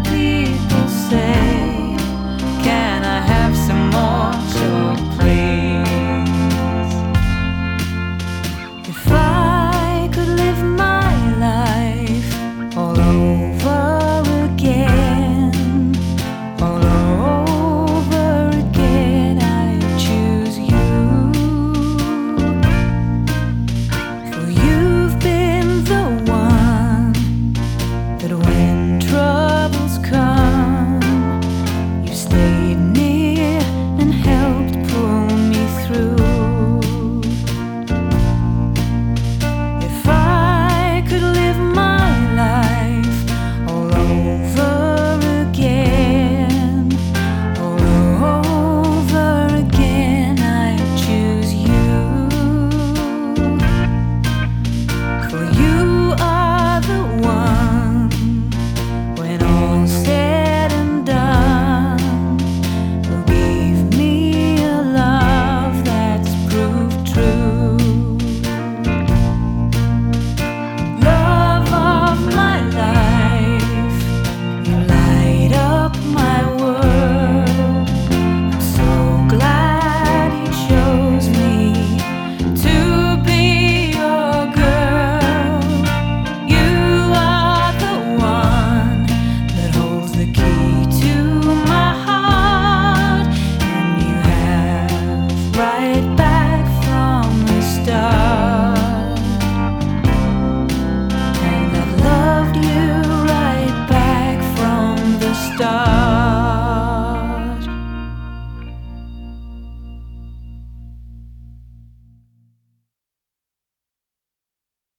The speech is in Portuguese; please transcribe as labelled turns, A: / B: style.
A: aqui com o. lightning.